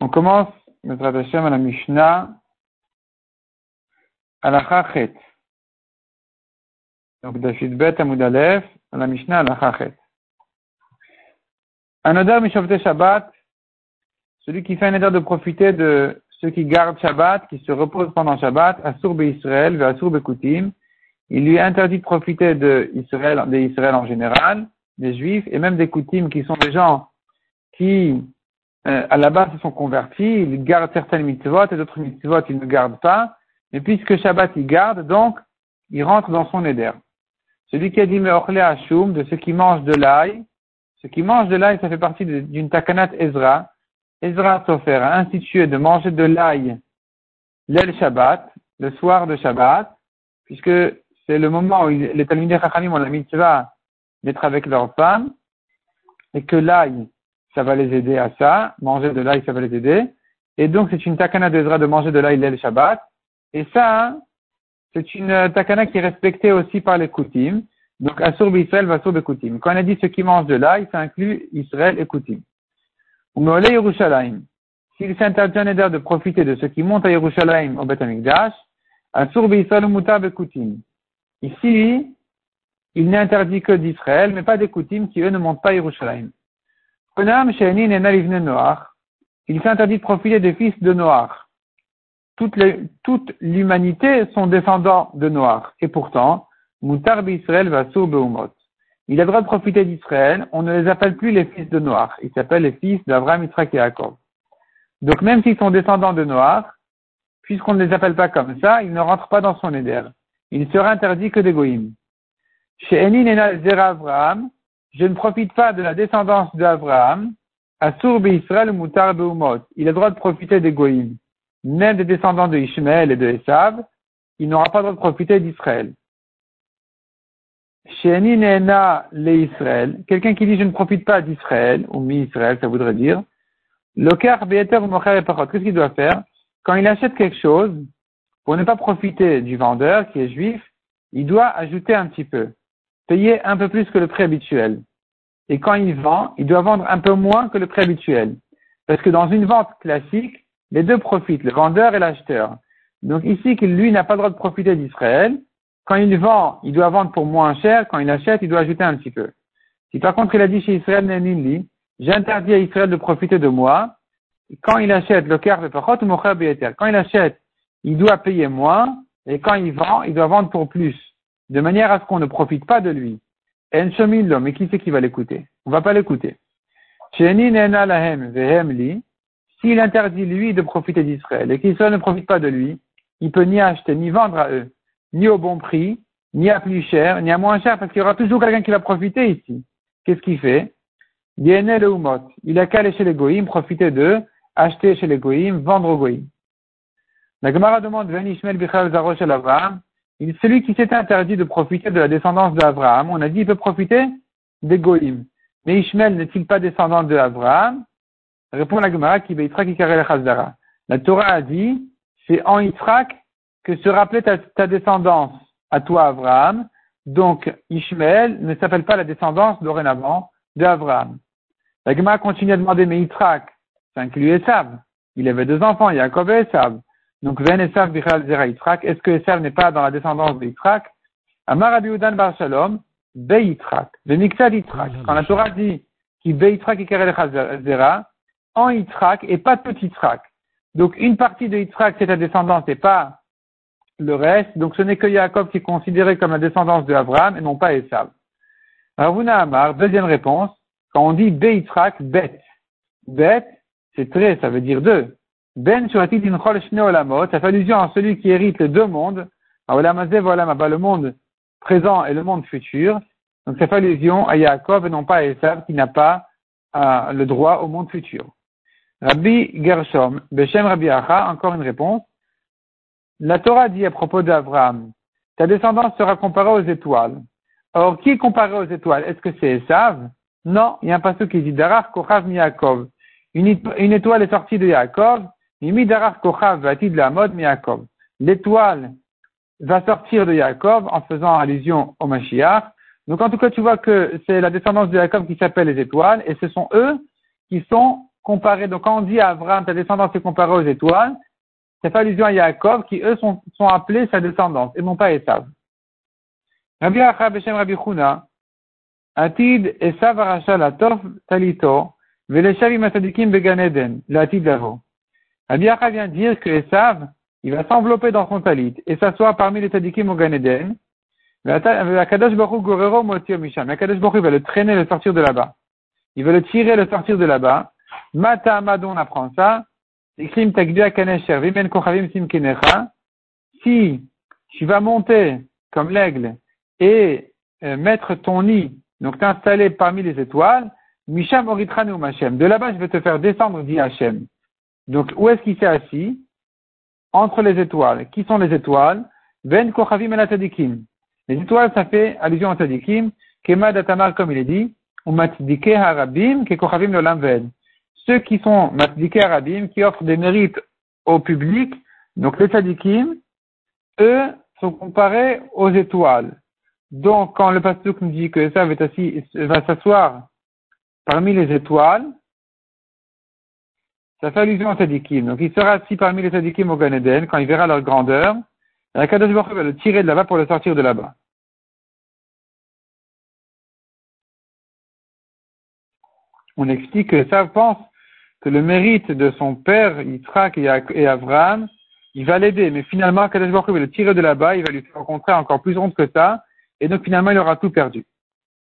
On commence, notre Hashem, à la Mishnah, à la Chachet. Donc, Dafid Bet Amud Aleph, à la Mishnah, à la Chachet. Un odeur Mishavte Shabbat, celui qui fait un odeur de profiter de ceux qui gardent Shabbat, qui se reposent pendant Shabbat, Asur Israël, Asur Bekoutim, il lui interdit de profiter de en général, des Juifs, et même des Koutim, qui sont des gens qui, euh, à la base, se sont convertis, ils gardent certaines mitzvot, et d'autres mitzvot, ils ne gardent pas, mais puisque Shabbat, ils gardent, donc, ils rentrent dans son éder. Celui qui a dit Meochle Hashum, de ceux qui mangent de l'ail, ceux qui mangent de l'ail, ça fait partie d'une takanat Ezra, Ezra Sofer a institué de manger de l'ail l'El Shabbat, le soir de Shabbat, puisque c'est le moment où les Talmudé Chachamim ont la mitzvah d'être avec leurs femmes, et que l'ail, ça va les aider à ça, manger de l'ail, ça va les aider, et donc c'est une takana d'Ezra de manger de l'ail l'El Shabbat, et ça, c'est une takana qui est respectée aussi par les Koutim, donc Asur Israël va Asur Koutim. Quand on a dit ceux qui mangent de l'ail, ça inclut Israël et Koutim. Ou Yerushalayim. S'il s'interdit un de profiter de ceux qui montent à Yerushalayim au Beth Amikdash, Asur Israël Mutar Bekoutim. Ici, il n'est interdit que d'Israël, mais pas des Koutim qui eux ne montent pas à Yerushalayim. Il s'interdit de profiter des fils de Noir. Toute, l'humanité sont descendants de Noir. Et pourtant, Mutar Israël va Beumot il a le droit de profiter d'Israël, on ne les appelle plus les fils de Noir, ils s'appellent les fils d'Abraham, Israël et Jacob. Donc même s'ils sont descendants de Noir, puisqu'on ne les appelle pas comme ça, ils ne rentrent pas dans son éder. Il ne sera interdit que des Chez Enin et Zera Abraham, je ne profite pas de la descendance d'Abraham, Sourbe Israël ou Moutar Il a le droit de profiter des goïm. Même des descendants de Ishmael et de Esav, il n'aura pas le droit de profiter d'Israël. le Israël, quelqu'un qui dit je ne profite pas d'Israël, ou mi-Israël, ça voudrait dire, qu'est-ce qu'il doit faire? Quand il achète quelque chose, pour ne pas profiter du vendeur qui est juif, il doit ajouter un petit peu, payer un peu plus que le prix habituel. Et quand il vend, il doit vendre un peu moins que le prix habituel. Parce que dans une vente classique, les deux profitent, le vendeur et l'acheteur. Donc ici, lui n'a pas le droit de profiter d'Israël, quand il vend, il doit vendre pour moins cher. Quand il achète, il doit ajouter un petit peu. Si par contre il a dit chez Israël j'interdis à Israël de profiter de moi, quand il achète le cœur de Pachot ou Quand il achète, il doit payer moins, et quand il vend, il doit vendre pour plus, de manière à ce qu'on ne profite pas de lui. En mais qui c'est qui va l'écouter? On va pas l'écouter. S'il interdit lui de profiter d'Israël et qu'Israël ne profite pas de lui, il peut ni acheter ni vendre à eux ni au bon prix, ni à plus cher, ni à moins cher, parce qu'il y aura toujours quelqu'un qui va profiter ici. Qu'est-ce qu'il fait? Il a qu'à aller chez les goïms, profiter d'eux, acheter chez les goïms, vendre aux goïms. La Gemara demande, celui qui s'est interdit de profiter de la descendance d'Abraham, on a dit il peut profiter des goïms. Mais Ishmael n'est-il pas descendant de Répond la Gemara qui La Torah a dit, c'est en Yitzhak que se rappelait ta, descendance à toi, Abraham. Donc, Ishmael ne s'appelle pas la descendance dorénavant d'Abraham. La Gemara continue à demander, mais Yitzhak, ça inclut Esav. Il avait deux enfants, Yaakov et Esav. Donc, Ven Esav Bichal Zera Yitzhak. Est-ce que Esav n'est pas dans la descendance de Yitzhak? Amar Udan Bar Shalom, Be Yitzhak. Vemixad Yitzhak. Quand la Torah dit qui Be Yitzhak et Zera, en Yitzhak et pas tout Yitzhak. Donc, une partie de Yitzhak, c'est ta descendance et pas le reste. Donc ce n'est que Yaakov qui est considéré comme la descendance de Abraham et non pas Esav. Ravuna Amar, deuxième réponse, quand on dit Beitrak, Bet. Bet, c'est très, ça veut dire deux. Ben olamot, ça fait allusion à celui qui hérite les deux mondes, le monde présent et le monde futur. Donc ça fait allusion à Yaakov et non pas à Esav qui n'a pas euh, le droit au monde futur. Rabbi Gershom, Beshem Rabbi Acha, encore une réponse. La Torah dit à propos d'Abraham, ta descendance sera comparée aux étoiles. Or, qui est comparé aux étoiles? Est-ce que c'est Esav? Non, il y a un passage qui dit Darar Kochav Yaakov. Une, étoile est sortie de Yaakov, L'étoile va sortir de Yaakov en faisant allusion au Mashiach. Donc en tout cas, tu vois que c'est la descendance de Jacob qui s'appelle les étoiles, et ce sont eux qui sont comparés. Donc quand on dit à Abraham, ta descendance est comparée aux étoiles, c'est pas allusion à Jacob, qui eux sont, appelés sa descendance, et non pas Esav. Rabbi Beshem Rabbi Chuna, Atid Esav Talito, Veleshav Imatadikim Began Eden, l'Atid. Acha vient dire que Esav, il va s'envelopper dans son talit et s'asseoir parmi les Tadikim au Gan Eden, Akadosh Baruch Gorero va le traîner, le sortir de là-bas. Il va le tirer, le sortir de là-bas. Mata Amadon apprend ça. Si tu vas monter comme l'aigle et euh, mettre ton nid, donc t'installer parmi les étoiles, Misham. De là-bas, je vais te faire descendre, dit Hachem. Donc, où est-ce qu'il s'est assis Entre les étoiles. Qui sont les étoiles Ven Kochavim Elatadikim. Les étoiles, ça fait allusion à Tadikim, Kema Datamar, comme il est dit, ou Matdike Harabim, Kekochavim Lolam Ved. Ceux qui sont Matdike Harabim, qui offrent des mérites au public, donc les Tadikim, eux sont comparés aux étoiles. Donc, quand le pasteur nous dit que ça va s'asseoir parmi les étoiles, ça fait allusion à Tadikim. Donc, il sera assis parmi les Tadikim au Gan quand il verra leur grandeur, la Kadosh Baruch va le tirer de là-bas pour le sortir de là-bas. On explique que ça pense que le mérite de son père, Yitzhak et Abraham, il va l'aider, mais finalement, Kadosh Baruch va le tirer de là-bas, il va lui faire rencontrer encore plus honte que ça, et donc finalement, il aura tout perdu.